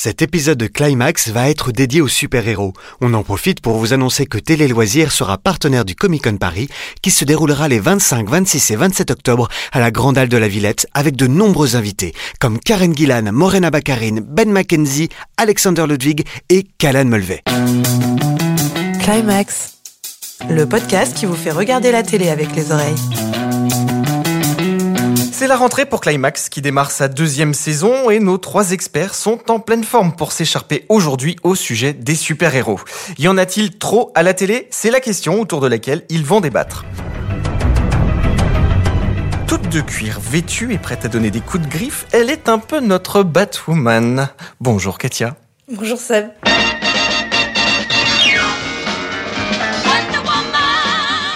Cet épisode de Climax va être dédié aux super-héros. On en profite pour vous annoncer que Télé Loisirs sera partenaire du Comic Con Paris, qui se déroulera les 25, 26 et 27 octobre à la Grande Halle de la Villette, avec de nombreux invités, comme Karen Gillan, Morena Baccarin, Ben McKenzie, Alexander Ludwig et Callan Mulvey. Climax, le podcast qui vous fait regarder la télé avec les oreilles. C'est la rentrée pour Climax qui démarre sa deuxième saison et nos trois experts sont en pleine forme pour s'écharper aujourd'hui au sujet des super-héros. Y en a-t-il trop à la télé? C'est la question autour de laquelle ils vont débattre. Toute de cuir vêtue et prête à donner des coups de griffe, elle est un peu notre Batwoman. Bonjour Katia. Bonjour Seb.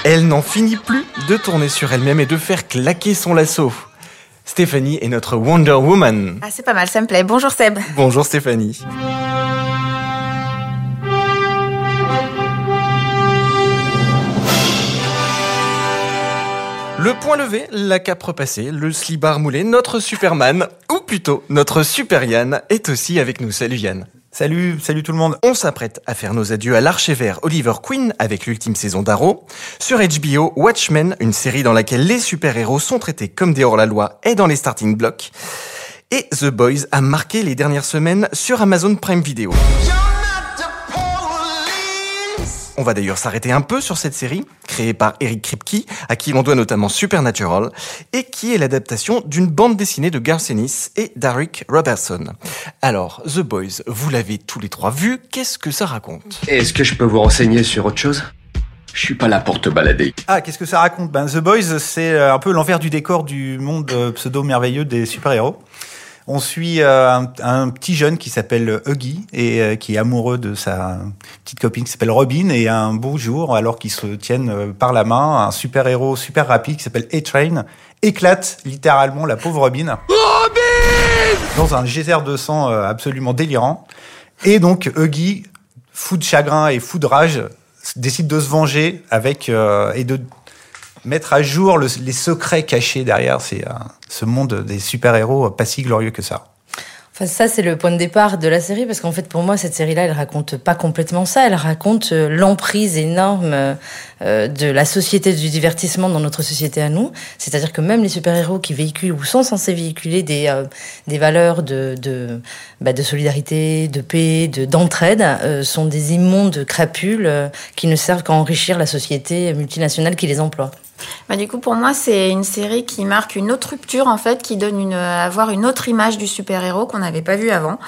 Elle n'en finit plus de tourner sur elle-même et de faire claquer son lasso. Stéphanie est notre Wonder Woman. Ah, c'est pas mal, ça me plaît. Bonjour Seb. Bonjour Stéphanie. Le point levé, la cape repassée, le slibard moulé, notre Superman, ou plutôt notre Super Yann, est aussi avec nous. Salut Yann. Salut, salut tout le monde. On s'apprête à faire nos adieux à l'archevêque Oliver Queen avec l'ultime saison d'Arrow. Sur HBO, Watchmen, une série dans laquelle les super-héros sont traités comme des hors-la-loi, est dans les starting blocks. Et The Boys a marqué les dernières semaines sur Amazon Prime Video. On va d'ailleurs s'arrêter un peu sur cette série, créée par Eric Kripke, à qui l'on doit notamment Supernatural, et qui est l'adaptation d'une bande dessinée de Garth Ennis et Derek Robertson. Alors, The Boys, vous l'avez tous les trois vu, qu'est-ce que ça raconte? Est-ce que je peux vous renseigner sur autre chose? Je suis pas là pour te balader. Ah, qu'est-ce que ça raconte? Ben, The Boys, c'est euh, un peu l'envers du décor du monde euh, pseudo-merveilleux des super-héros. On suit euh, un, un petit jeune qui s'appelle Huggy et euh, qui est amoureux de sa petite copine qui s'appelle Robin. Et un beau jour, alors qu'ils se tiennent euh, par la main, un super-héros super rapide qui s'appelle A-Train éclate littéralement la pauvre Robin. Dans un geyser de sang absolument délirant. Et donc Huggy, fou de chagrin et fou de rage, décide de se venger avec euh, et de mettre à jour le- les secrets cachés derrière euh, ce monde des super-héros pas si glorieux que ça. Enfin, ça, c'est le point de départ de la série, parce qu'en fait, pour moi, cette série-là, elle raconte pas complètement ça. Elle raconte euh, l'emprise énorme euh, de la société du divertissement dans notre société à nous. C'est-à-dire que même les super-héros qui véhiculent ou sont censés véhiculer des, des valeurs de, de, bah, de solidarité, de paix, de d'entraide, sont des immondes crapules qui ne servent qu'à enrichir la société multinationale qui les emploie. Bah, du coup, pour moi, c'est une série qui marque une autre rupture, en fait, qui donne une, avoir une autre image du super-héros qu'on n'avait pas vu avant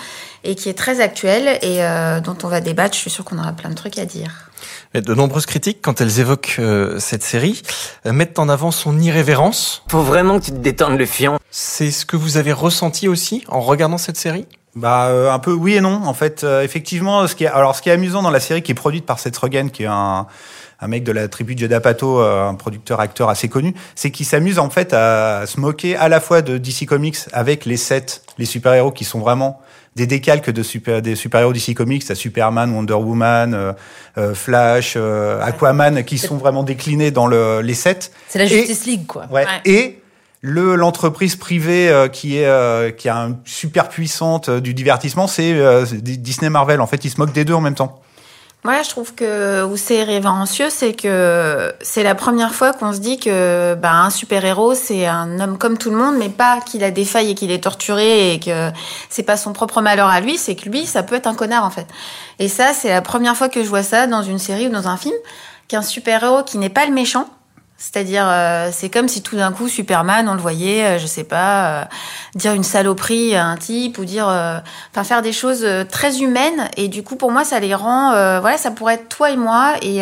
et qui est très actuelle et euh, dont on va débattre. Je suis sûre qu'on aura plein de trucs à dire. Mais De nombreuses critiques, quand elles évoquent euh, cette série, euh, mettent en avant son irrévérence. Faut vraiment que tu te détendes le fion. C'est ce que vous avez ressenti aussi en regardant cette série? Bah euh, un peu oui et non en fait euh, effectivement ce qui est alors ce qui est amusant dans la série qui est produite par Seth Rogen qui est un un mec de la tribu de Judd Apatow, euh, un producteur acteur assez connu, c'est qu'il s'amuse en fait à se moquer à la fois de DC Comics avec les sets, les super-héros qui sont vraiment des décalques de super des super-héros DC Comics, à Superman, Wonder Woman, euh, euh, Flash, euh, Aquaman qui sont vraiment déclinés dans le, les sets. C'est la Et- Justice League, quoi. Ouais. Ouais. Et le l'entreprise privée euh, qui est euh, qui a une super puissante euh, du divertissement, c'est euh, c'est Disney Marvel. En fait, ils se moquent des deux en même temps. Moi, je trouve que où c'est révérencieux, c'est que c'est la première fois qu'on se dit que bah, un super-héros, c'est un homme comme tout le monde, mais pas qu'il a des failles et qu'il est torturé et que c'est pas son propre malheur à lui, c'est que lui, ça peut être un connard en fait. Et ça, c'est la première fois que je vois ça dans une série ou dans un film, qu'un super-héros qui n'est pas le méchant, c'est-à-dire, euh, c'est comme si tout d'un coup, Superman, on le voyait, euh, je sais pas, euh, dire une saloperie à un type ou dire, euh, enfin, faire des choses très humaines. Et du coup, pour moi, ça les rend, voilà, ça pourrait être toi et moi et,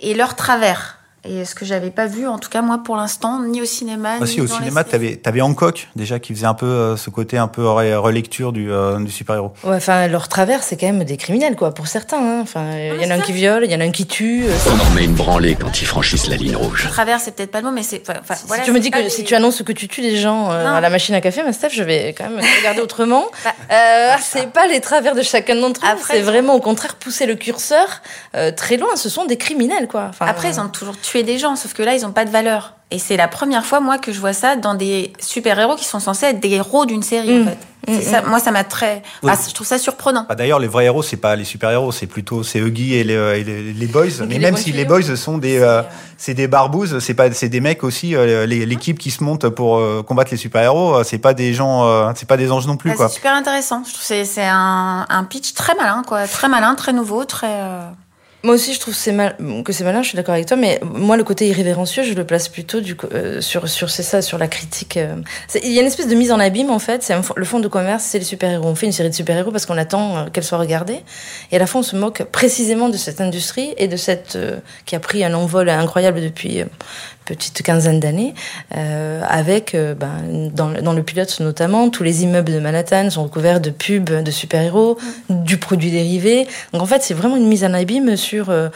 et leur travers. Et ce que j'avais pas vu, en tout cas, moi, pour l'instant, ni au cinéma, Aussi ni Ah, au dans les cinéma, séries. t'avais avais Hancock déjà qui faisait un peu euh, ce côté un peu re- relecture du, euh, du super héros. Ouais, enfin, leur travers, c'est quand même des criminels, quoi, pour certains. hein. Enfin, il y en a un qui viole, il y en a un qui tue. euh, On en met une branlée quand ils franchissent la ligne rouge. Travers, c'est peut-être pas le mot, mais c'est, enfin, enfin, voilà, si tu me dis que des- si tu annonces que tu tues des gens euh, à la machine à café, ma Steph, je vais quand même regarder autrement. Bah, Euh, c'est pas les travers de chacun d'entre eux. C'est vraiment au contraire pousser le curseur euh, très loin. Ce sont des criminels, quoi. Enfin, Après, euh, ils ont toujours tué tuer des gens, sauf que là, ils n'ont pas de valeur. Et c'est la première fois, moi, que je vois ça dans des super-héros qui sont censés être des héros d'une série, Mm. en fait. C'est ça, moi, ça m'a très. Oui. Ah, je trouve ça surprenant. Bah, D'ailleurs, les vrais héros, c'est pas les super-héros, c'est plutôt c'est Huggy et les, et les, les boys. Mais les même boys si les boys sont des euh, c'est des barbouzes, c'est pas c'est des mecs aussi. euh, L'équipe qui se monte pour euh, combattre les super-héros, euh, c'est pas des gens, euh, c'est pas des anges non plus Ah, quoi. c'est super intéressant. Je trouve que c'est- c'est un, un pitch très malin, quoi. Très malin, très nouveau, très. Moi aussi, je trouve que c'est malin, je suis d'accord avec toi, mais moi, le côté irrévérencieux, je le place plutôt euh, sur, sur c'est ça, sur la critique. euh. Il y a une espèce de mise en abîme, en fait. Le fond de commerce, c'est les super-héros. On fait une série de super-héros parce qu'on attend euh, qu'elle soit regardée. Et à la fin, on se moque précisément de cette industrie et de cette, qui a pris un envol incroyable depuis petite quinzaine d'années, euh, avec, euh, ben, dans, le- dans le pilote notamment, tous les immeubles de Manhattan sont recouverts de pubs de super-héros, du produit dérivé. Donc en fait, c'est vraiment une mise en abîme sur, euh,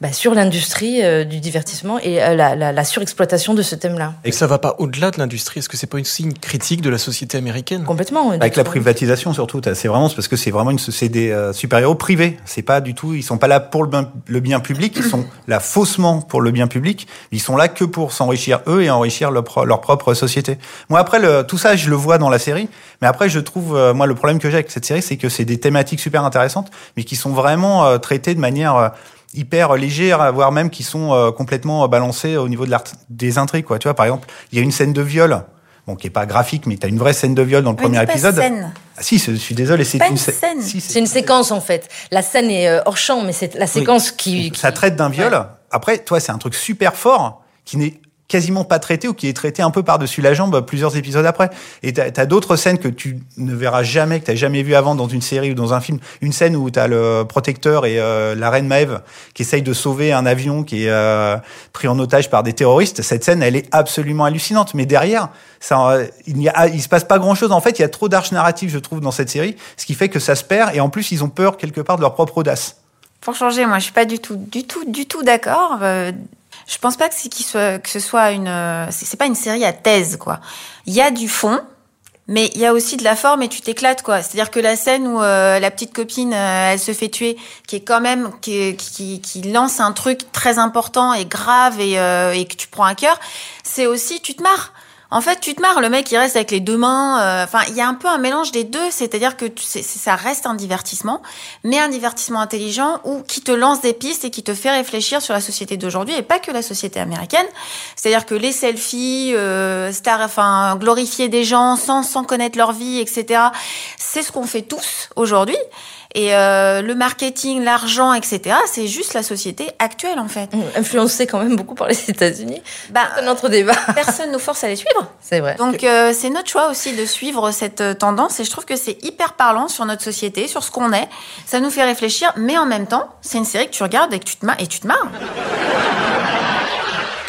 bah, sur l'industrie euh, du divertissement et euh, la, la, la surexploitation de ce thème-là. Et ça va pas au-delà de l'industrie Est-ce que c'est pas aussi une critique de la société américaine? Complètement. Avec la privatisation surtout, t'as- c'est vraiment c'est parce que c'est vraiment une c'est des euh, super-héros privés. C'est pas du tout, ils sont pas là pour le bien, le bien public, ils sont là faussement pour le bien public. Ils sont là que pour s'enrichir eux et enrichir leur, pro- leur propre société. Moi après le, tout ça je le vois dans la série, mais après je trouve euh, moi le problème que j'ai avec cette série c'est que c'est des thématiques super intéressantes, mais qui sont vraiment euh, traitées de manière euh, hyper légère, voire même qui sont euh, complètement euh, balancées au niveau de l'art des intrigues quoi. Tu vois par exemple il y a une scène de viol. Bon, qui est pas graphique, mais tu as une vraie scène de viol dans le mais premier pas épisode. scène. Ah, si, c'est- je suis désolé, c'est une, une scè- scène. Si, C'est une séquence en fait. La scène est euh, hors champ, mais c'est la séquence qui, Ça traite d'un viol. Après, toi, c'est un truc super fort qui n'est quasiment pas traité ou qui est traité un peu par-dessus la jambe plusieurs épisodes après. Et t'as as, d'autres scènes que tu ne verras jamais, que t'as jamais vu avant dans une série ou dans un film. Une scène où t'as le protecteur et euh, la reine Maeve qui essayent de sauver un avion qui est euh, pris en otage par des terroristes. Cette scène, elle est absolument hallucinante. Mais derrière, ça, euh, il n'y a, il se passe pas grand-chose. En fait, il y a trop d'arches narratives, je trouve, dans cette série, ce qui fait que ça se perd. Et en plus, ils ont peur quelque part de leur propre audace. Pour changer, moi, je suis pas du tout, du tout, du tout d'accord. Je pense pas que, ce soit une. euh, c'est pas une série à thèse, quoi. Il y a du fond, mais il y a aussi de la forme et tu t'éclates, quoi. C'est-à-dire que la scène où euh, la petite copine, euh, elle se fait tuer, qui est quand même. qui, qui, qui lance un truc très important et grave et, euh, et que tu prends à cœur, c'est aussi. Tu te marres. En fait, tu te marres, le mec il reste avec les deux mains. euh, Enfin, il y a un peu un mélange des deux, c'est-à-dire que tu- ça reste un divertissement, mais un divertissement intelligent ou qui te lance des pistes et qui te fait réfléchir sur la société d'aujourd'hui et pas que la société américaine. C'est-à-dire que les selfies, euh, star, enfin glorifier des gens sans sans connaître leur vie, etc. C'est ce qu'on fait tous aujourd'hui. Et euh, le marketing, l'argent, etc. C'est juste la société actuelle en fait. influencé quand même beaucoup par les États-Unis. Bah, C'est notre débat. personne nous force à les suivre. C'est vrai. Donc euh, c'est notre choix aussi de suivre cette euh, tendance et je trouve que c'est hyper parlant sur notre société, sur ce qu'on est. Ça nous fait réfléchir, mais en même temps, c'est une série que tu regardes et que tu te marres. Et tu te marres.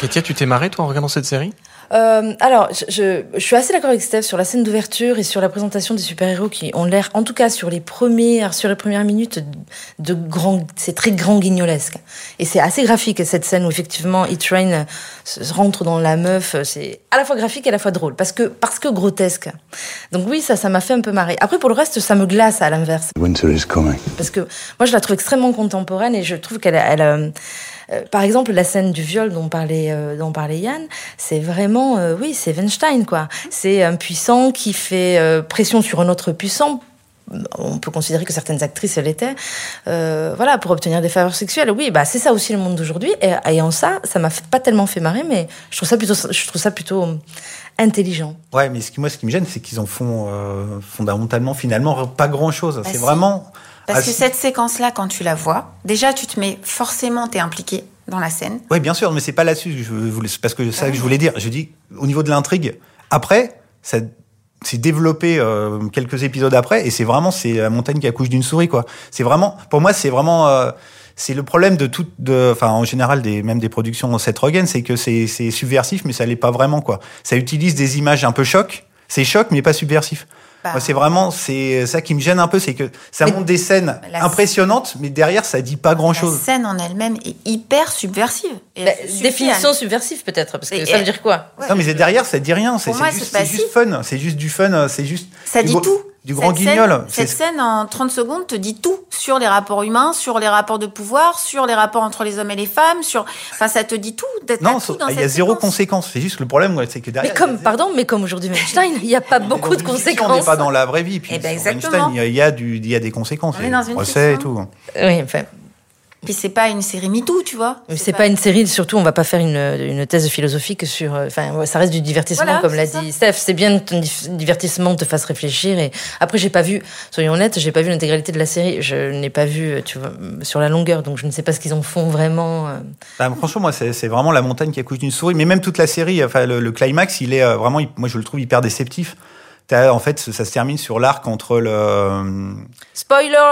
Katia, tu t'es marré toi en regardant cette série? Euh, alors, je, je, je suis assez d'accord avec Steph sur la scène d'ouverture et sur la présentation des super-héros qui ont l'air, en tout cas sur les premières, sur les premières minutes, de grand, c'est très grand guignolesque. Et c'est assez graphique cette scène où effectivement E-Train rentre dans la meuf. C'est à la fois graphique et à la fois drôle parce que parce que grotesque. Donc oui, ça, ça m'a fait un peu marrer. Après pour le reste, ça me glace à l'inverse Winter is coming. parce que moi je la trouve extrêmement contemporaine et je trouve qu'elle elle, euh, euh, par exemple la scène du viol dont parlait euh, dont parlait Yann c'est vraiment euh, oui c'est Weinstein quoi c'est un puissant qui fait pression sur un autre puissant on peut considérer que certaines actrices l'étaient, euh, voilà, pour obtenir des faveurs sexuelles. Oui, bah c'est ça aussi le monde d'aujourd'hui. Et, et en ça, ça m'a pas tellement fait marrer, mais je trouve ça plutôt, je trouve ça plutôt intelligent. Ouais, mais ce qui, moi, ce qui me gêne, c'est qu'ils en font euh, fondamentalement, finalement, pas grand-chose. c'est si. vraiment. Parce Ah, que cette séquence-là, quand tu la vois, déjà tu te mets forcément, t'es impliqué dans la scène. Oui, bien sûr, mais c'est pas là-dessus. que Je voulais, parce que c'est ça que je voulais dire. Je dis au niveau de l'intrigue. Après, ça c'est développé euh, quelques épisodes après, et c'est vraiment c'est la montagne qui accouche d'une souris, quoi. C'est vraiment, pour moi, c'est vraiment. euh, c'est le problème de toute, de, enfin en général des même des productions Seth Rogen, c'est que c'est c'est subversif, mais ça l'est pas vraiment quoi. Ça utilise des images un peu choc, c'est choc mais pas subversif. Bah. C'est vraiment c'est ça qui me gêne un peu, c'est que ça montre des scènes la- impressionnantes, mais derrière ça dit pas grand La chose. scène en elle-même est hyper subversive. Et Bah, définition à- subversive peut-être, parce que Et- ça veut dire quoi? Ouais. Non mais c'est derrière ça dit rien, c'est juste, fun, c'est juste du fun, c'est juste. Ça dit Bon, tout. Du grand Cette guignol. scène, cette scène en 30 secondes te dit tout sur les rapports humains, sur les rapports de pouvoir, sur les rapports entre les hommes et les femmes, sur, enfin, ça te dit tout. T'as Non, tout dans il y a zéro séquence. conséquence. C'est juste que le problème, c'est que Mais comme, pardon, mais comme aujourd'hui Weinstein, il n'y a pas beaucoup de une fiction, On conséquences. n'est pas dans la vraie vie. Puis Eh ben. Weinstein, il y a- il y, a du, il y a des conséquences. On est dans une procès et tout. Oui, enfin, Puis c'est pas une série MeToo, tu vois. mais c'est pas une série, surtout on va pas faire une, une thèse philosophique sur. euh, Enfin, ouais, ça reste du divertissement, Voilà, comme l'a dit Steph. C'est bien que ton divertissement te fasse réfléchir. Et après, j'ai pas vu, soyons honnêtes, j'ai pas vu l'intégralité de la série. Je n'ai pas vu, tu vois, sur la longueur, donc je ne sais pas ce qu'ils en font vraiment. euh. Bah, franchement, moi, c'est c'est vraiment la montagne qui accouche d'une souris. Mais même toute la série, enfin, le, le climax, il est euh, vraiment, moi, je le trouve hyper déceptif. T'as- En fait, ça se termine sur l'arc entre le. euh, Spoiler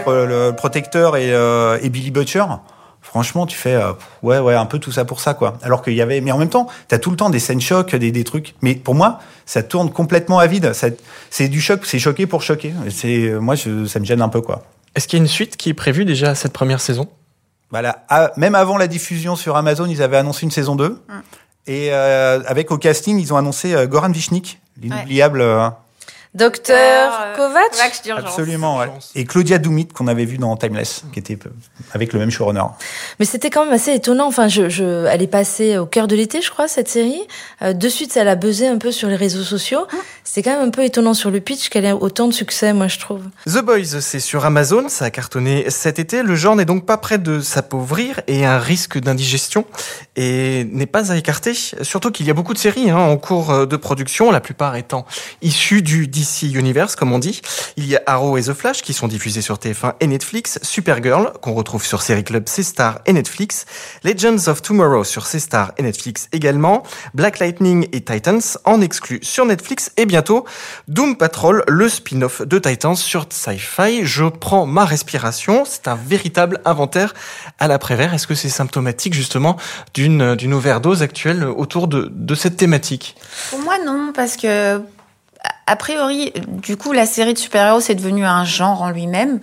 entre le protecteur et, euh, et Billy Butcher. Franchement, tu fais euh, ouais ouais un peu tout ça pour ça quoi. Alors qu'il y avait, mais en même temps, t'as tout le temps des scènes chocs, des, des trucs. Mais pour moi, ça tourne complètement à vide. Ça- C'est du choc, c'est choqué pour choquer. C'est moi, je- ça me gêne un peu quoi. Est-ce qu'il y a une suite qui est prévue déjà à cette première saison? Voilà. Ah, même avant la diffusion sur Amazon, ils avaient annoncé une saison 2. Et euh, avec au casting, ils ont annoncé euh, Goran Vishnik, l'inoubliable. euh, Docteur Euh, Kovacs. Kovacs d'urgence. absolument. ouais. Et Claudia Doumit, qu'on avait vu dans Timeless, qui était euh, avec le même showrunner. Mais c'était quand même assez étonnant. Enfin, je, je, elle est passée au cœur de l'été, je crois, cette série. Euh, de suite, elle a buzzé un peu sur les réseaux sociaux. C'était quand même un peu étonnant sur le pitch qu'elle ait autant de succès, moi, je trouve. The Boys, c'est sur Amazon, ça a cartonné cet été. Le genre n'est donc pas prêt de s'appauvrir et un risque d'indigestion et n'est pas à écarter. Surtout qu'il y a beaucoup de séries hein, en cours euh, de production, la plupart étant issues du DC Universe, comme on dit. Il y a Arrow et The Flash qui sont diffusés sur TF1 et Netflix, Supergirl qu'on retrouve sur Série Club, C-Star et Netflix, Legends of Tomorrow sur C-Star et Netflix également, Black Lightning et Titans en exclu sur Netflix et bientôt Doom Patrol, le spin-off de Titans sur Sci-Fi. Je prends ma respiration, c'est un véritable inventaire à l'après-vert. Est-ce que c'est symptomatique justement d'une d'une overdose actuelle autour de, de cette thématique? Pour moi, non, parce que a priori, du coup, la série de super-héros c'est devenu un genre en lui-même.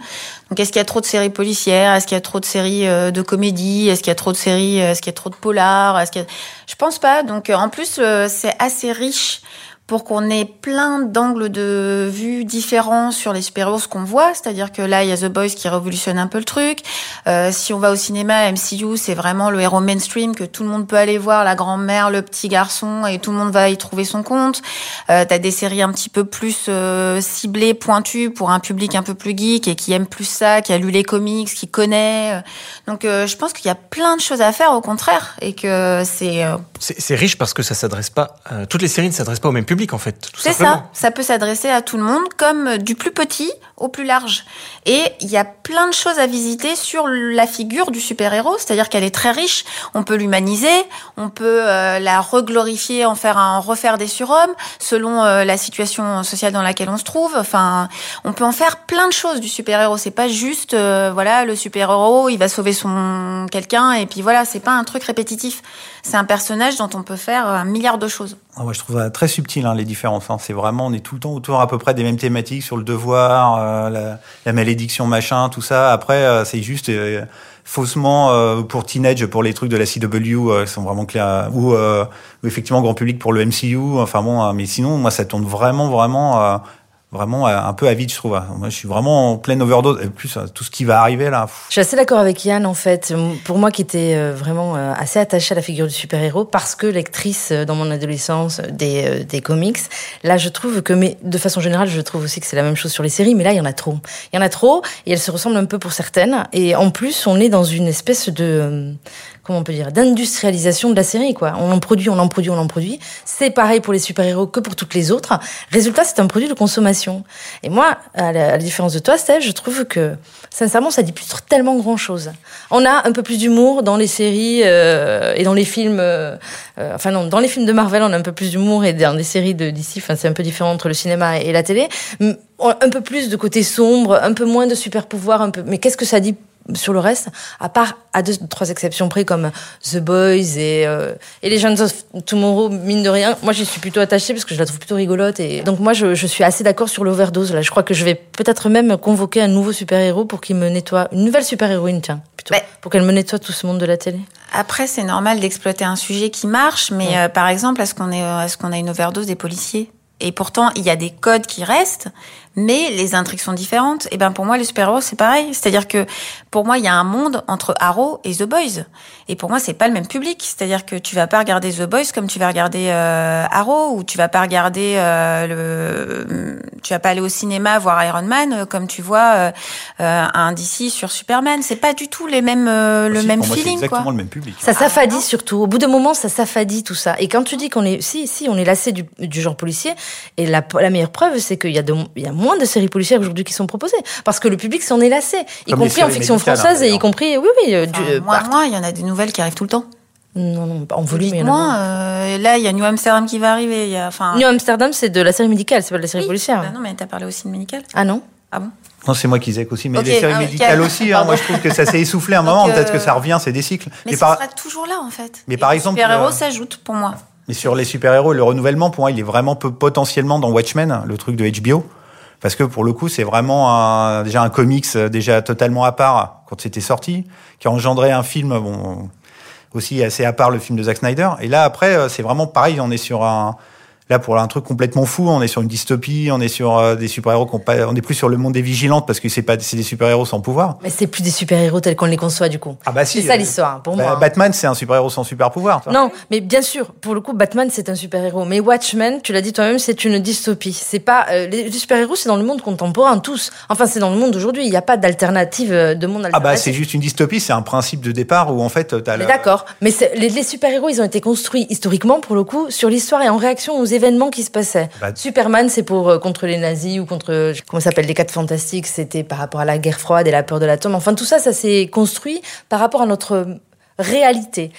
Donc, est-ce qu'il y a trop de séries policières? Est-ce qu'il y a trop de séries euh, de comédie Est-ce qu'il y a trop de séries Est-ce qu'il y a trop de polars? Je pense pas. Donc, euh, en plus, euh, c'est assez riche pour qu'on ait plein d'angles de vue différents sur les super-héros qu'on voit. C'est-à-dire que là, il y a The Boys qui révolutionne un peu le truc. Euh, si on va au cinéma, MCU, c'est vraiment le héros mainstream que tout le monde peut aller voir, la grand-mère, le petit garçon, et tout le monde va y trouver son compte. Euh, T'as des séries un petit peu plus euh, ciblées, pointues pour un public un peu plus geek et qui aime plus ça, qui a lu les comics, qui connaît. Donc, je pense qu'il y a plein de choses à faire au contraire et que c'est C'est riche parce que ça s'adresse pas. toutes les séries ne s'adressent pas au même public en fait. Tout C'est ça, ça peut s'adresser à tout le monde, comme du plus petit au plus large. Et il y a plein de choses à visiter sur la figure du super-héros, c'est-à-dire qu'elle est très riche. On peut l'humaniser, on peut euh, la reglorifier, en faire un, refaire des surhommes, selon euh, la situation sociale dans laquelle on se trouve. Enfin, on peut en faire plein de choses du super-héros. C'est pas juste, euh, voilà, le super-héros, il va sauver son quelqu'un et puis voilà, c'est pas un truc répétitif. C'est un personnage dont on peut faire un milliard de choses. Ah ouais, je trouve ça très subtil hein, les différences. hein. C'est vraiment, on est tout le temps autour à peu près des mêmes thématiques sur le devoir, euh, la, malédiction, machin, tout ça. Après, euh, c'est juste euh, faussement pour teenage, pour les trucs de la CW, qui sont vraiment clairs, ou, ou effectivement grand public pour le MCU. Enfin bon, euh, mais sinon, moi, ça tourne vraiment, vraiment. Vraiment euh, un peu à vide, je trouve. Moi, je suis vraiment en pleine overdose. Et plus, euh, tout ce qui va arriver là. Je suis assez d'accord avec Yann en fait. Pour moi qui était euh, vraiment assez attachée à la figure du super-héros parce que lectrice dans mon adolescence des, des comics, là je trouve que, mais de façon générale, je trouve aussi que c'est la même chose sur les séries, mais là il y en a trop. Il y en a trop et elles se ressemblent un peu pour certaines. Et en plus, on est dans une espèce de, comment on peut dire, d'industrialisation de la série quoi. On en produit, on en produit, on en produit. C'est pareil pour les super-héros que pour toutes les autres. Résultat, c'est un produit de consommation. Et moi, à la, différence de toi, Steph, je trouve que sincèrement, ça dit plus tellement grand chose. On a un peu plus d'humour dans les séries euh, et dans les films. euh, euh, enfin non, dans les films de Marvel, on a un peu plus d'humour et dans les séries de DC, enfin c'est un peu différent entre le cinéma et la télé. Un peu plus de côté sombre, un peu moins de super pouvoir, un peu. Mais qu'est-ce que ça dit sur le reste, à part à deux trois exceptions près comme The Boys et euh, et Legends of Tomorrow, mine de rien, moi j'y suis plutôt attachée parce que je la trouve plutôt rigolote et donc moi je, je suis assez d'accord sur l'overdose là. Je crois que je vais peut-être même convoquer un nouveau super héros pour qu'il me nettoie une nouvelle super héroïne tiens plutôt Ouais. pour qu'elle me nettoie tout ce monde de la télé. Après, c'est normal d'exploiter un sujet qui marche, mais Ouais. euh, par exemple, est-ce qu'on est, euh, est-ce qu'on a une overdose des policiers? Et pourtant, il y a des codes qui restent, mais les intrigues sont différentes. Et ben pour moi, les super-héros, c'est pareil. C'est-à-dire que pour moi, il y a un monde entre Arrow et The Boys. Et pour moi, c'est pas le même public. C'est-à-dire que tu vas pas regarder The Boys comme tu vas regarder euh, Arrow, ou tu vas pas regarder euh, le, tu vas pas aller au cinéma voir Iron Man euh, comme tu vois euh, euh, un DC sur Superman. C'est pas du tout les mêmes, euh, le Aussi, même pour moi, c'est feeling, quoi. exactement le même public. Ça Ah, s'affadit surtout. Au bout d'un moment, ça s'affadit tout ça. Et quand tu dis qu'on est, si, si, on est lassé du, du genre policier, et la, la meilleure preuve, c'est qu'il y a de, il y a moins de séries policières aujourd'hui qui sont proposées. Parce que le public s'en est lassé. Y Comme les compris en fiction française hein, et y compris, oui, oui, euh, du, Enfin, euh, moins, par- moins, il y en a des nouvelles qui arrivent tout le temps. non, non, en volume, il y en a moins. moins. euh, là, il y a New Amsterdam qui va arriver. Y a. New Amsterdam, c'est de la série médicale, c'est pas de la série Oui. policière. Bah non, mais t'as parlé aussi de médical. Ah non? Ah bon? Non, c'est moi qui zèque aussi, mais Ok, les séries ah médicales aussi. Hein, moi, je trouve que ça s'est essoufflé à un moment. euh, Peut-être que ça revient, c'est des cycles. Mais, Mais, ça par- sera toujours là, en fait. Mais Et par les exemple, super-héros euh, s'ajoutent pour moi. mais sur les super-héros, le renouvellement, pour moi, il est vraiment peu, potentiellement dans Watchmen, le truc de HBO. Parce que pour le coup, c'est vraiment un, déjà un comics euh, déjà totalement à part quand c'était sorti, qui a engendré un film, aussi assez à part le film de Zack Snyder. Et là, après, euh, c'est vraiment pareil. On est sur un, là pour un truc complètement fou. On est sur une dystopie. On est sur euh, des super-héros qu'on pas, on est plus sur le monde des vigilantes parce que c'est pas, c'est des super-héros sans pouvoir. Mais c'est plus des super-héros tels qu'on les conçoit, du coup. Ah bah si. C'est ça euh, l'histoire, pour bah, moi. hein. Batman, c'est un super-héros sans super-pouvoir. Non, mais bien sûr, pour le coup, Batman c'est un super-héros. Mais Watchmen, tu l'as dit toi-même, c'est une dystopie. C'est pas euh, les, super-héros, c'est dans le monde contemporain tous. Enfin, c'est dans le monde d'aujourd'hui. Il n'y a pas d'alternative de monde Ah alternatif. bah c'est juste une dystopie, c'est un principe de départ où en fait t'as Mais le- d'accord, mais les, les super-héros, ils ont été construits historiquement, pour le coup, sur l'histoire et en réaction aux événements qui se passaient. Bah- Superman, c'est pour euh, contre les nazis ou contre euh, comment ça s'appelle les quatre fantastiques. C'était par rapport à la guerre froide et la peur de l'atome. Enfin, tout ça, ça s'est construit par rapport à notre euh, réalité.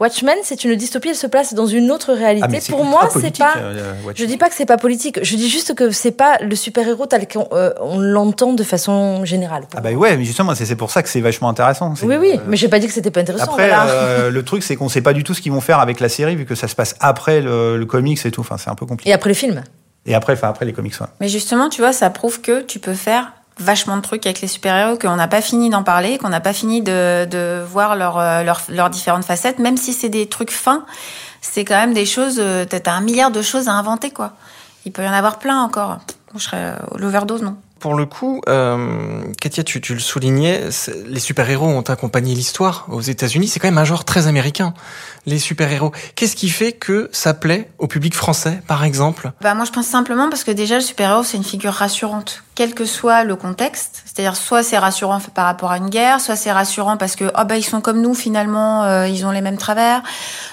Watchmen, c'est une dystopie. Elle se place dans une autre réalité. Ah, pour moi, c'est pas. euh, Je dis pas que c'est pas politique. Je dis juste que c'est pas le super-héros tel qu'on euh, l'entend de façon générale. Ah bah ouais, mais justement c'est c'est pour ça que c'est vachement intéressant. Oui, oui, euh, mais j'ai pas dit que c'était pas intéressant. Après, voilà. euh, le truc, c'est qu'on sait pas du tout ce qu'ils vont faire avec la série, vu que ça se passe après le, le comics et tout. Enfin, c'est un peu compliqué. Et après le film. Et après, enfin, après les comics, ouais. Mais justement, tu vois, ça prouve que tu peux faire vachement de trucs avec les super-héros, qu'on n'a pas fini d'en parler, qu'on n'a pas fini de, de voir leurs euh, leurs leurs différentes facettes, même si c'est des trucs fins, c'est quand même des choses, euh, t'as un milliard de choses à inventer, quoi. Il peut y en avoir plein encore. Je serais euh, l'overdose, non Pour le coup, euh, Katia, tu, le soulignais, les super-héros ont accompagné l'histoire aux États-Unis. C'est quand même un genre très américain, les super-héros. Qu'est-ce qui fait que ça plaît au public français, par exemple? Bah moi je pense simplement parce que déjà le super-héros c'est une figure rassurante, quel que soit le contexte. C'est-à-dire soit c'est rassurant par rapport à une guerre, soit c'est rassurant parce que ah bah ils sont comme nous finalement, euh, ils ont les mêmes travers.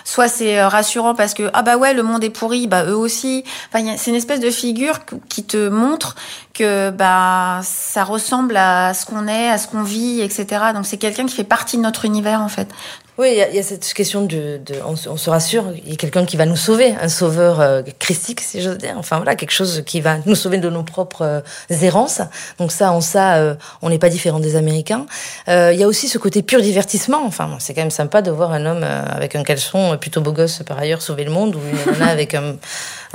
Soit c'est euh, rassurant parce que ah bah ouais le monde est pourri, bah eux aussi. Enfin c'est une espèce de figure qui te montre que bah ça ressemble à ce qu'on est, à ce qu'on vit, etc. Donc c'est quelqu'un qui fait partie de notre univers en fait. Oui, il y, a- il y a cette question de, de on, se- on se rassure, il y a quelqu'un qui va nous sauver, un sauveur euh, christique, si j'ose dire. Enfin voilà, quelque chose qui va nous sauver de nos propres euh, errances. Donc ça, en ça, euh, on n'est pas différent des Américains. Euh, Il y a aussi ce côté pur divertissement. Enfin, bon, c'est quand même sympa de voir un homme avec un caleçon plutôt beau gosse par ailleurs sauver le monde, ou une nana avec un,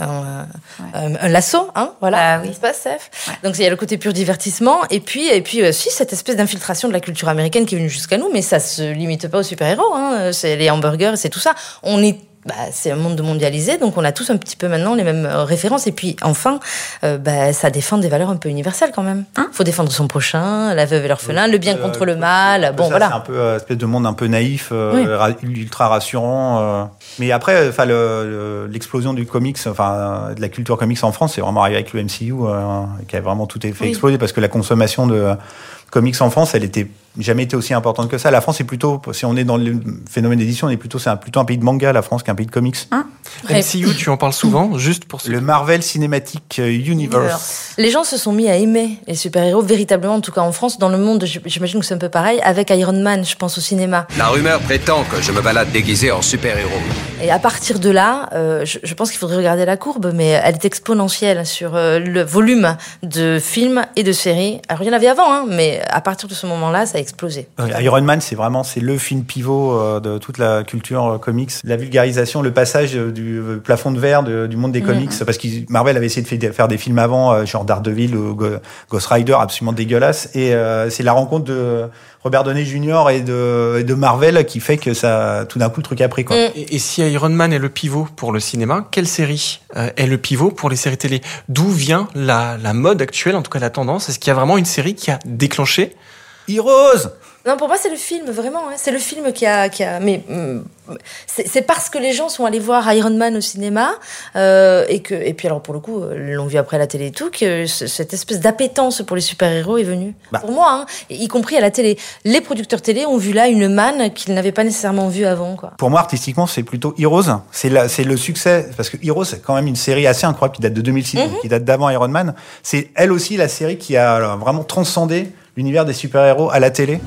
un, un- un lasso, hein, voilà. Bah oui. Pas, Steph Donc il y a le côté pur divertissement, et puis et puis euh, si cette espèce d'infiltration de la culture américaine qui est venue jusqu'à nous, mais ça se limite pas aux super-héros, hein, c'est les hamburgers, c'est tout ça. On est bah, c'est un monde mondialisé, donc on a tous un petit peu maintenant les mêmes euh, références. Et puis enfin, euh, bah, ça défend des valeurs un peu universelles quand même. Hein faut défendre son prochain, la veuve et l'orphelin, le bien Euh, contre le mal. Bon Ça, C'est un voilà. peu euh, espèce de monde un peu naïf, euh, Oui. ultra rassurant. euh. Mais après, enfin, le- le- l'explosion du comics, enfin, de la culture comics en France, c'est vraiment arrivé avec le MCU, euh, qui a vraiment tout fait Oui. exploser parce que la consommation de comics en France, elle était jamais été aussi importante que ça. La France est plutôt, si on est dans le phénomène d'édition, on est plutôt, c'est un, plutôt un pays de manga, la France, qu'un pays de comics. Ouais. MCU, tu en parles souvent, juste pour Le Marvel Cinematic Universe. Les gens se sont mis à aimer les super-héros véritablement, en tout cas en France, dans le monde. J'imagine que c'est un peu pareil avec Iron Man. Je pense au cinéma. La rumeur prétend que je me balade déguisé en super-héros. Et à partir de là, euh, je, je pense qu'il faudrait regarder la courbe, mais elle est exponentielle sur euh, le volume de films et de séries. Alors il y en avait avant, hein, mais à partir de ce moment-là, ça a explosé. Iron Man, c'est vraiment c'est le film pivot euh, de toute la culture euh, comics. La vulgarisation, le passage euh, du euh, plafond de verre de- du monde des Mhm. comics, parce que Marvel avait essayé de faire des films avant, euh, genre Daredevil ou Ghost Rider, absolument dégueulasse. Et euh, c'est la rencontre de Robert Downey Jr. et de, et de Marvel qui fait que ça, tout d'un coup, le truc a pris. Quoi. Mm. Et, et si Iron Man est le pivot pour le cinéma, quelle série euh, est le pivot pour les séries télé? D'où vient la, la mode actuelle, en tout cas la tendance? Est-ce qu'il y a vraiment une série qui a déclenché? Heroes Non, pour moi, c'est le film, vraiment. hein. C'est le film qui a. Qui a mais hum, c'est parce que les gens sont allés voir Iron Man au cinéma, euh, et, que, et puis, alors, pour le coup, euh, l'ont vu après à la télé et tout, que ce- cette espèce d'appétence pour les super-héros est venue. Bah. Pour moi, hein, y compris à la télé. Les producteurs télé ont vu là une manne qu'ils n'avaient pas nécessairement vue avant, quoi. Pour moi, artistiquement, c'est plutôt Heroes. C'est le succès, parce que Heroes, c'est quand même une série assez incroyable qui date de 2006, Mhm. donc qui date d'avant Iron Man. C'est elle aussi la série qui a alors, vraiment transcendé l'univers des super-héros à la télé.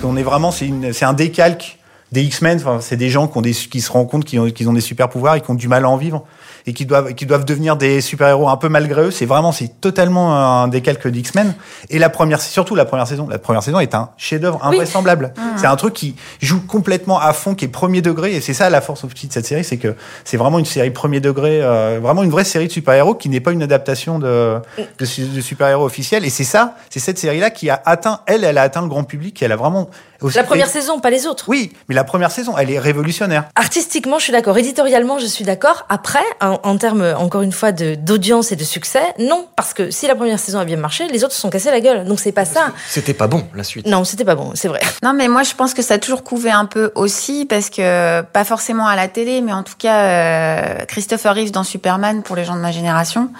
Qu'on est vraiment, c'est un décalque des X-Men. C'est des gens qui, se rendent compte qu'ils ont, ont des super-pouvoirs et qui ont du mal à en vivre et qui doivent, qui doivent devenir des super-héros un peu malgré eux. C'est vraiment, c'est totalement un décalque d'X-Men. Et la première, surtout la première saison. La première saison est un chef-d'œuvre Oui. invraisemblable. C'est un truc qui joue complètement à fond, qui est premier degré. Et c'est ça la force aussi de cette série, c'est que c'est vraiment une série premier degré, euh, vraiment une vraie série de super-héros qui n'est pas une adaptation de, de, su- de super-héros officiels. Et c'est ça, c'est cette série-là qui a atteint, elle, elle a atteint le grand public. Elle a vraiment aussi La première saison, pas les autres. Oui, mais la première saison, elle est révolutionnaire. Artistiquement, je suis d'accord. Éditorialement, je suis d'accord. Après, en, en termes, encore une fois, de- d'audience et de succès, non. Parce que si la première saison a bien marché, les autres se sont cassés la gueule. Donc c'est pas ça. C'était pas bon, la suite. Non, c'était pas bon, c'est vrai. Non, mais moi, je pense que ça a toujours couvé un peu aussi, parce que, pas forcément à la télé, mais en tout cas, euh, Christopher Reeve dans Superman, pour les gens de ma génération,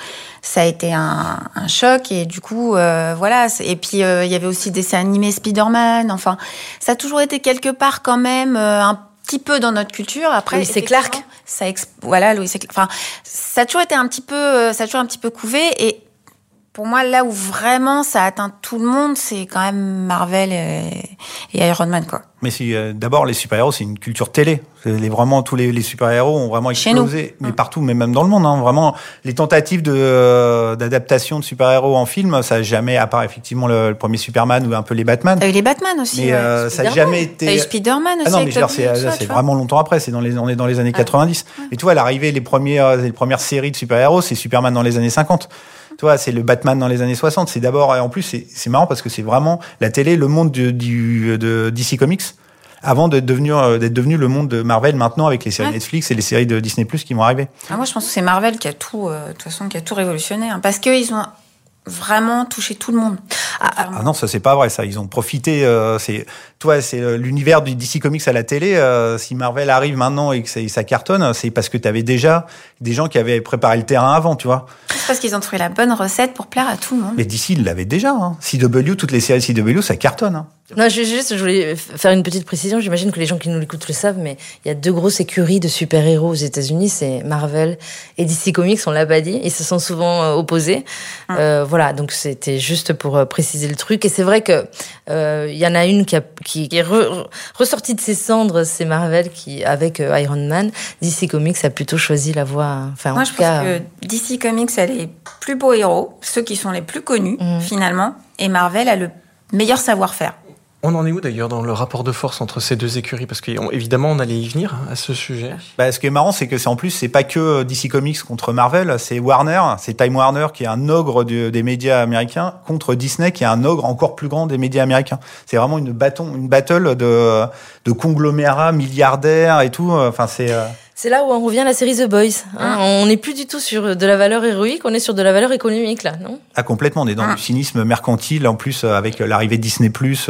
ça a été un, un choc, et du coup, euh, voilà. c'est- Et puis, euh, il y avait aussi des dessins animés Spider-Man, enfin, ça a toujours été quelque part quand même euh, un petit peu dans notre culture. Après, et Clark. Ça ex- voilà, Louis. Enfin, ça a toujours été un petit peu, euh, ça a toujours un petit peu couvé, et pour moi, là où vraiment ça atteint tout le monde, c'est quand même Marvel et, et Iron Man, quoi. Mais c'est, euh, d'abord, les super-héros, c'est une culture télé. Les, vraiment, tous les, les super-héros ont vraiment explosé, mais partout, mais même dans le monde. Hein, vraiment, les tentatives de, euh, d'adaptation de super-héros en film, ça a jamais, à part effectivement le, le premier Superman ou un peu les Batman, T'as eu les Batman aussi. mais ouais. euh, ça n'a jamais T'as eu été... Spider-Man aussi. Ah non, mais Tobey c'est, ça, c'est vraiment longtemps après. C'est dans les, on est dans les années Ah. 90. Et tu vois, à l'arrivée, les premières, les premières séries de super-héros, c'est Superman dans les années 50. Tu vois, c'est le Batman dans les années 60. C'est d'abord, en plus, c'est, marrant parce que c'est vraiment la télé, le monde du, du- de DC Comics. Avant d'être devenu, euh, d'être devenu le monde de Marvel maintenant avec les séries Ouais. Netflix et les séries de Disney Plus qui vont arriver. Ah, moi, je pense que c'est Marvel qui a tout, euh, de toute façon, qui a tout révolutionné, hein, parce qu'ils ont vraiment touché tout le monde. Ah non, ça c'est pas vrai. Ça, ils ont profité. Euh, c'est toi, c'est euh, l'univers du DC Comics à la télé. euh, si Marvel arrive maintenant et que ça, ça cartonne, c'est parce que tu avais déjà des gens qui avaient préparé le terrain avant, tu vois. C'est parce qu'ils ont trouvé la bonne recette pour plaire à tout le monde. Mais DC, il l'avait déjà. Hein. CW, toutes les séries CW, ça cartonne. Hein. Non, je, juste, je voulais faire une petite précision. J'imagine que les gens qui nous écoutent le savent, mais il y a deux grosses écuries de super-héros aux États-Unis, c'est Marvel et DC Comics. On l'a pas dit, ils se sont souvent euh, opposés. Euh, voilà, donc c'était juste pour préciser le truc. Et c'est vrai que euh, il y en a une qui, a, qui, qui est re- ressortie de ses cendres, c'est Marvel qui, avec euh, Iron Man, DC Comics a plutôt choisi la voie. Enfin, Moi, en je tout pense cas, que DC Comics a les plus beaux héros, ceux qui sont les plus connus, Mhm. finalement, et Marvel a le meilleur savoir-faire. On en est où d'ailleurs dans le rapport de force entre ces deux écuries? Parce qu'évidemment, on allait y venir hein, à ce sujet. Bah, ce qui est marrant, c'est que c'est en plus, c'est pas que DC Comics contre Marvel, c'est Warner, c'est Time Warner qui est un ogre des médias américains contre Disney qui est un ogre encore plus grand des médias américains. C'est vraiment une bâton, une battle de, de conglomérats milliardaires et tout. Enfin, c'est euh, c'est là où on revient à la série The Boys. hein. On n'est plus du tout sur de la valeur héroïque, on est sur de la valeur économique là, non? Ah, complètement. On est dans Ah. du cynisme mercantile en plus euh, avec l'arrivée de Disney Plus.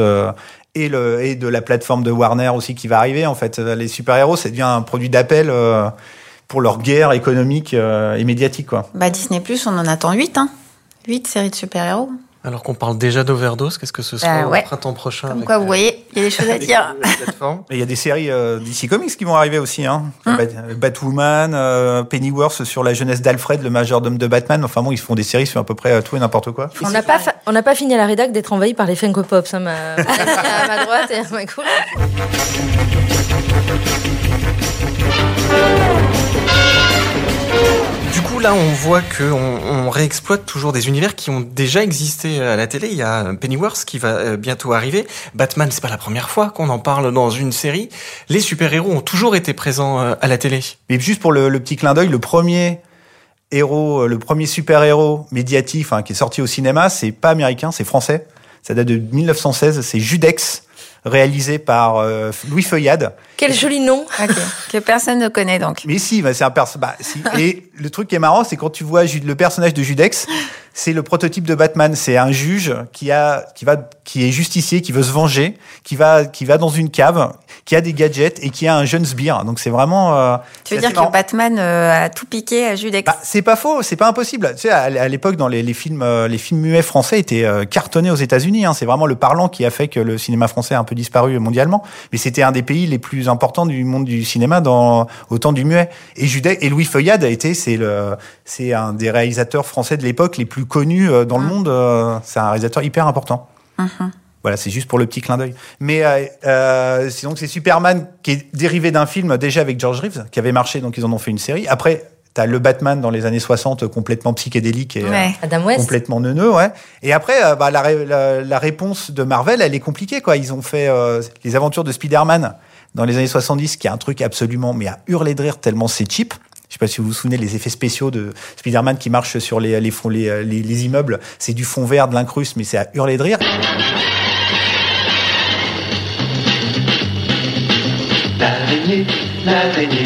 et, le, et de la plateforme de Warner aussi qui va arriver. En fait, les super-héros, ça devient un produit d'appel euh, pour leur guerre économique euh, et médiatique. Quoi. Bah, Disney Plus, on en attend 8, hein. 8 séries de super-héros. Alors qu'on parle déjà d'overdose, qu'est-ce que ce sera Bah ouais. au printemps prochain Comme avec, quoi, vous euh, voyez, il y a des choses à dire. il y a des séries euh, DC Comics qui vont arriver aussi. Hein. Hein Bat- Batwoman, euh, Pennyworth sur la jeunesse d'Alfred, le majordome de Batman. Enfin bon, ils font des séries sur à peu près tout et n'importe quoi. On n'a pas, fa- on n'a pas fini à la rédac d'être envahi par les Funko Pops, hein, ma... à ma droite et à ma gauche. Du coup, là, on voit qu'on on réexploite toujours des univers qui ont déjà existé à la télé. Il y a Pennyworth qui va euh, bientôt arriver. Batman, c'est pas la première fois qu'on en parle dans une série. Les super-héros ont toujours été présents euh, à la télé. Mais juste pour le, le petit clin d'œil, le premier héros, euh, le premier super-héros médiatique enfin, qui est sorti au cinéma, c'est pas américain, c'est français. Ça date de 1916, c'est Judex, réalisé par euh, Louis Feuillade. Quel joli nom Ok. que personne ne connaît donc. Mais si, bah, c'est un perso. Bah, si. Et le truc qui est marrant, c'est quand tu vois le personnage de Judex, c'est le prototype de Batman. C'est un juge qui a, qui va, qui est justicier, qui veut se venger, qui va, qui va dans une cave, qui a des gadgets et qui a un jeune sbire. Donc c'est vraiment. euh, Tu veux dire assez que marrant. Batman euh, a tout piqué à Judex? Bah, c'est pas faux, c'est pas impossible. Tu sais, à à l'époque, dans les, les films, euh, les films muets français étaient cartonnés aux États-Unis. Hein. C'est vraiment le parlant qui a fait que le cinéma français a un peu disparu mondialement. Mais c'était un des pays les plus importants du monde du cinéma dans au temps du muet. Et Judet et Louis Feuillade a été, c'est le, c'est un des réalisateurs français de l'époque les plus connus euh, dans le monde. euh, c'est un réalisateur hyper important. Mhm. Voilà, c'est juste pour le petit clin d'œil. Mais euh, euh, c'est donc c'est Superman qui est dérivé d'un film déjà avec George Reeves qui avait marché, donc ils en ont fait une série. Après, t'as le Batman dans les années 60 complètement psychédélique et euh. Adam West complètement neuneux, ouais. Et après, euh, bah, la, ré- la, la réponse de Marvel, elle est compliquée, quoi. Ils ont fait euh, les aventures de Spider-Man dans les années 70, qui est un truc absolument, mais à hurler de rire tellement c'est cheap. Je sais pas si vous vous souvenez les effets spéciaux de Spider-Man qui marche sur les, les, fonds- les, les, les immeubles. C'est du fond vert, de l'incruste, mais c'est à hurler de rire.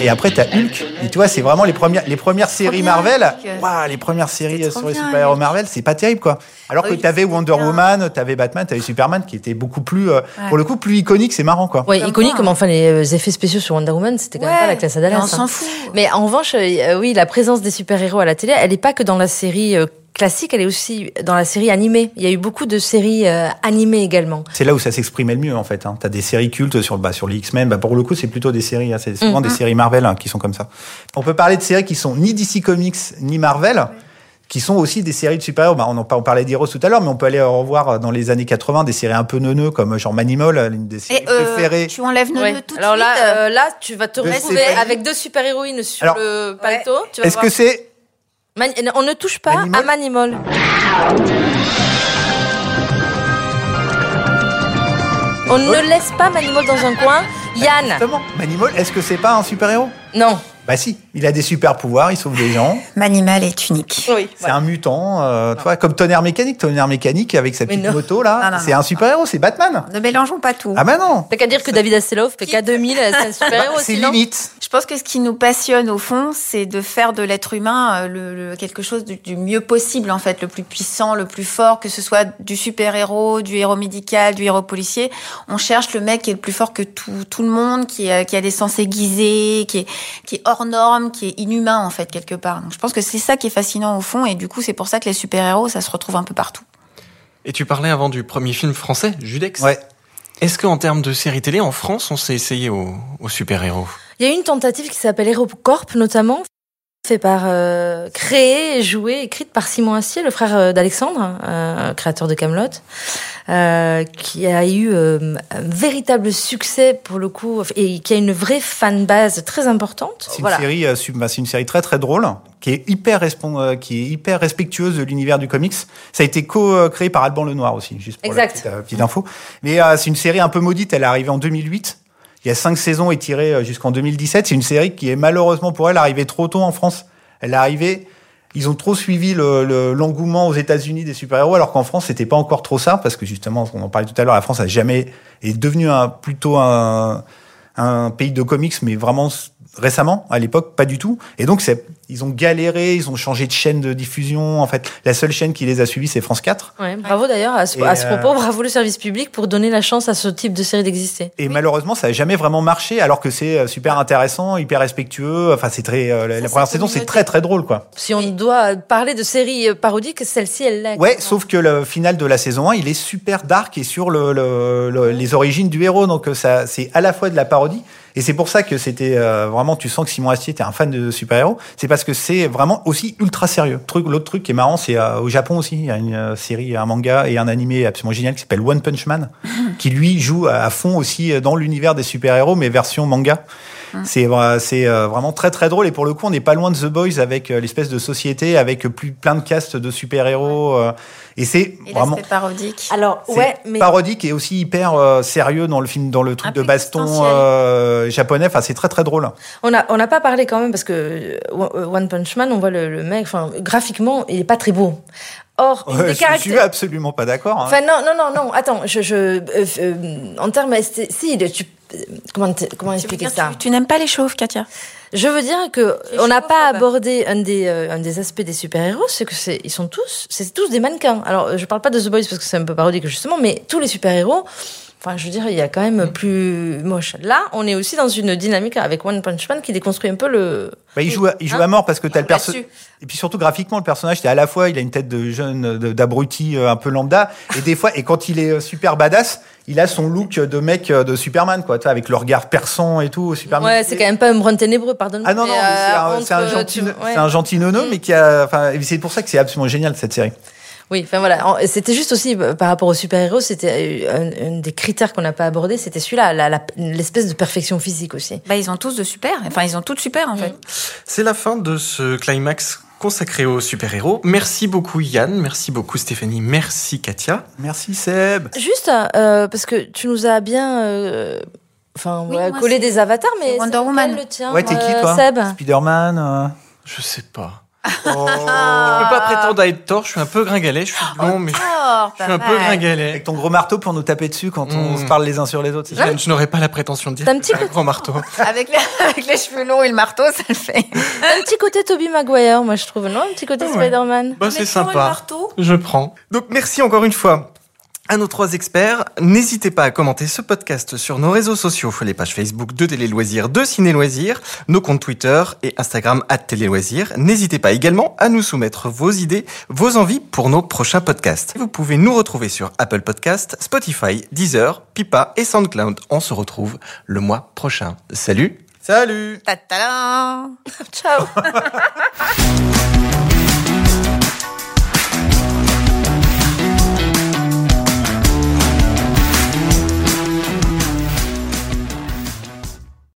Et après, t'as Hulk. Et tu vois, c'est vraiment les premières, les premières séries Marvel. Waouh, les premières séries sur les super-héros. Marvel, c'est pas terrible, quoi. Alors que Oui, t'avais c'est Wonder bien. Woman, t'avais Batman, t'avais Superman, qui était beaucoup plus, euh, Ouais. pour le coup, plus iconique, c'est marrant, quoi. Ouais, Comme iconique, quoi. comme enfin les euh, effets spéciaux sur Wonder Woman, c'était quand même pas la classe à Dallas. mais on hein. s'en fout. Mais en revanche, euh, oui, la présence des super-héros à la télé, elle n'est pas que dans la série euh, classique, elle est aussi dans la série animée. Il y a eu beaucoup de séries euh, animées également. C'est là où ça s'exprimait le mieux, en fait. Hein. T'as des séries cultes sur, bah, sur les X-Men. Bah, pour le coup, c'est plutôt des séries, hein. c'est souvent Mm. des séries Marvel hein, qui sont comme ça. On peut parler de séries qui sont ni DC Comics, ni Marvel. Qui sont aussi des séries de super-héros. Bah, on, en, par- on parlait d'Heroes tout à l'heure, mais on peut aller revoir dans les années 80 des séries un peu neuneux comme genre Manimol, l'une des séries euh, préférées. tu enlèves nos Ouais. deux tout de Alors suite. là, euh, là, tu vas te retrouver avec deux super-héroïnes sur Alors, le paletot. Vas Est-ce que c'est On ne touche pas Manimol à Manimol. On ne laisse pas Manimol dans un coin. Yann, Justement, Manimol, est-ce que c'est pas un super-héros? Non. Bah si, il a des super pouvoirs, il sauve des gens. Manimal est unique. Oui. C'est un mutant, euh, tu vois, comme Tonnerre Mécanique. Tonnerre Mécanique avec sa petite non. moto là, c'est un super-héros, c'est Batman. Ne mélangeons pas tout. Ah bah non, T'as qu'à dire que David Hasselhoff, PK2000, c'est un super-héros Bah, c'est aussi, non limite. Je pense que ce qui nous passionne au fond, c'est de faire de l'être humain euh, le, le- quelque chose du, du mieux possible en fait, le plus puissant, le plus fort, que ce soit du super-héros, du héros médical, du héros policier. On cherche le mec qui est le plus fort que tout, tout le monde, qui, a- qui a des sens aiguisés, qui est, qui est hors norme, qui est inhumain en fait quelque part. Donc je pense que c'est ça qui est fascinant au fond et du coup c'est pour ça que les super-héros ça se retrouve un peu partout. Et tu parlais avant du premier film français, Judex. Ouais. Est-ce qu'en termes de série télé, en France, on s'est essayé aux, aux super-héros? Il y a eu une tentative qui s'appelle HeroCorp notamment, fait par euh, créée, jouée, écrite par Simon Astier, le frère euh, d'Alexandre, euh, créateur de Camelot, euh, qui a eu euh, un véritable succès pour le coup et qui a une vraie fan base très importante. C'est une Voilà. série, euh, bah, c'est une série très très drôle, qui est hyper euh, qui est hyper respectueuse de l'univers du comics. Ça a été co-créé par Alban Lenoir aussi, juste pour Exact. la petite, petite info. Mais euh, c'est une série un peu maudite. Elle est arrivée en 2008. Il y a cinq saisons étirées euh, jusqu'en 2017. C'est une série qui est malheureusement pour elle arrivée trop tôt en France. Elle est arrivée. Ils ont trop suivi le- le- l'engouement aux États-Unis des super-héros, alors qu'en France, c'était pas encore trop ça, parce que justement, on en parlait tout à l'heure, la France a jamais est devenue un, plutôt un, un pays de comics, mais vraiment récemment, à l'époque, pas du tout. Et donc, c'est, ils ont galéré, ils ont changé de chaîne de diffusion. En fait, la seule chaîne qui les a suivis, c'est France 4. Ouais, bravo d'ailleurs à ce, Et, à ce euh, propos, bravo le service public pour donner la chance à ce type de série d'exister. Et malheureusement, ça n'a jamais vraiment marché, alors que c'est euh, super intéressant, hyper respectueux. Enfin, c'est très, euh, la, Ça, première saison, c'est très très drôle, quoi. Si on doit parler de séries parodiques, celle-ci, elle l'est. Ouais, sauf que le final de la saison 1, il est super dark et sur le, le- le- les origines du héros. Donc ça, c'est à la fois de la parodie. Et c'est pour ça que c'était euh, vraiment, tu sens que Simon Astier était un fan de super-héros. C'est parce que c'est vraiment aussi ultra sérieux. L'autre truc qui est marrant, c'est euh, au Japon aussi. Il y a une euh, série, un manga et un animé absolument génial qui s'appelle One Punch Man, qui lui joue à, fond aussi dans l'univers des super-héros, mais version manga. C'est vra- c'est euh, vraiment très très drôle et pour le coup on n'est pas loin de The Boys avec euh, l'espèce de société avec plus plein de castes de super héros et c'est vraiment parodique. Alors, ouais, mais. parodique et aussi hyper euh, sérieux dans le film dans le truc Un de baston euh, japonais. Enfin c'est très très drôle. On n'a on n'a pas parlé quand même parce que euh, One Punch Man, on voit le, le mec, enfin, graphiquement, il est pas très beau. Or, une Ouais, des je, je suis absolument pas d'accord. hein. Enfin, non, non, non, non, attends, je. je euh, euh, en termes. Si, tu. Comment, t- comment Tu veux expliquer dire, ça tu, tu n'aimes pas les chauves, Katia? Je veux dire que on n'a pas abordé un des euh, un des aspects des super-héros, c'est que c'est ils sont tous c'est tous des mannequins. Alors je parle pas de The Boys parce que c'est un peu parodique justement, mais tous les super-héros Enfin, je veux dire, il y a quand même plus moche. Là, on est aussi dans une dynamique avec One Punch Man qui déconstruit un peu le. Bah, il joue, à, il joue Hein à mort parce que t'as le perso. Là-dessus. Et puis surtout graphiquement, le personnage, c'est à la fois, il a une tête de jeune, d'abruti euh, un peu lambda, et des fois, et quand il est euh, super badass, il a son look de mec euh, de Superman, quoi, tu vois, avec le regard perçant et tout, Superman. Ouais, c'est quand même pas un brun ténébreux, pardonne-moi. Ah non, non, mais euh, c'est un, un euh, gentil, tu- ouais. c'est un gentil nono, mais qui a, enfin, c'est pour ça que c'est absolument génial cette série. Oui, enfin voilà. C'était juste aussi euh, par rapport aux super-héros, c'était euh, un, un des critères qu'on n'a pas abordé, c'était celui-là, l'espèce de perfection physique aussi. Bah, ils ont tous de super. Enfin, ils ont toutes super, en fait. C'est la fin de ce climax consacré aux super-héros. Merci beaucoup Yann, merci beaucoup Stéphanie, merci Katia. Merci Seb. Juste euh, parce que tu nous as bien, euh, enfin, Oui, ouais, moi, collé des avatars, mais c'est Wonder Woman. le tien Ouais, t'es qui euh, toi Seb? Spider-Man. euh, Je sais pas. Je peux pas prétendre à être tort, je suis un peu gringalet, je suis blond, mais je Oh, suis un peu gringalet. Avec ton gros marteau pour nous taper dessus quand on Mm. se parle les uns sur les autres. c'est Je, je n'aurais pas la prétention de dire T'as un que petit un grand marteau. Avec, les, avec les cheveux longs et le marteau, ça le fait. Un petit côté Toby Maguire, moi je trouve, non? Un petit côté Ouais. Spider-Man. Bah, c'est Mais toujours le sympa. marteau? Je prends. Donc merci encore une fois à nos trois experts. N'hésitez pas à commenter ce podcast sur nos réseaux sociaux, les pages Facebook de Télé Loisirs, de Ciné Loisirs, nos comptes Twitter et Instagram à Télé Loisirs. N'hésitez pas également à nous soumettre vos idées, vos envies pour nos prochains podcasts. Vous pouvez nous retrouver sur Apple Podcast, Spotify, Deezer, Pipa et SoundCloud. On se retrouve le mois prochain. Salut Salut Ta-ta-da Ciao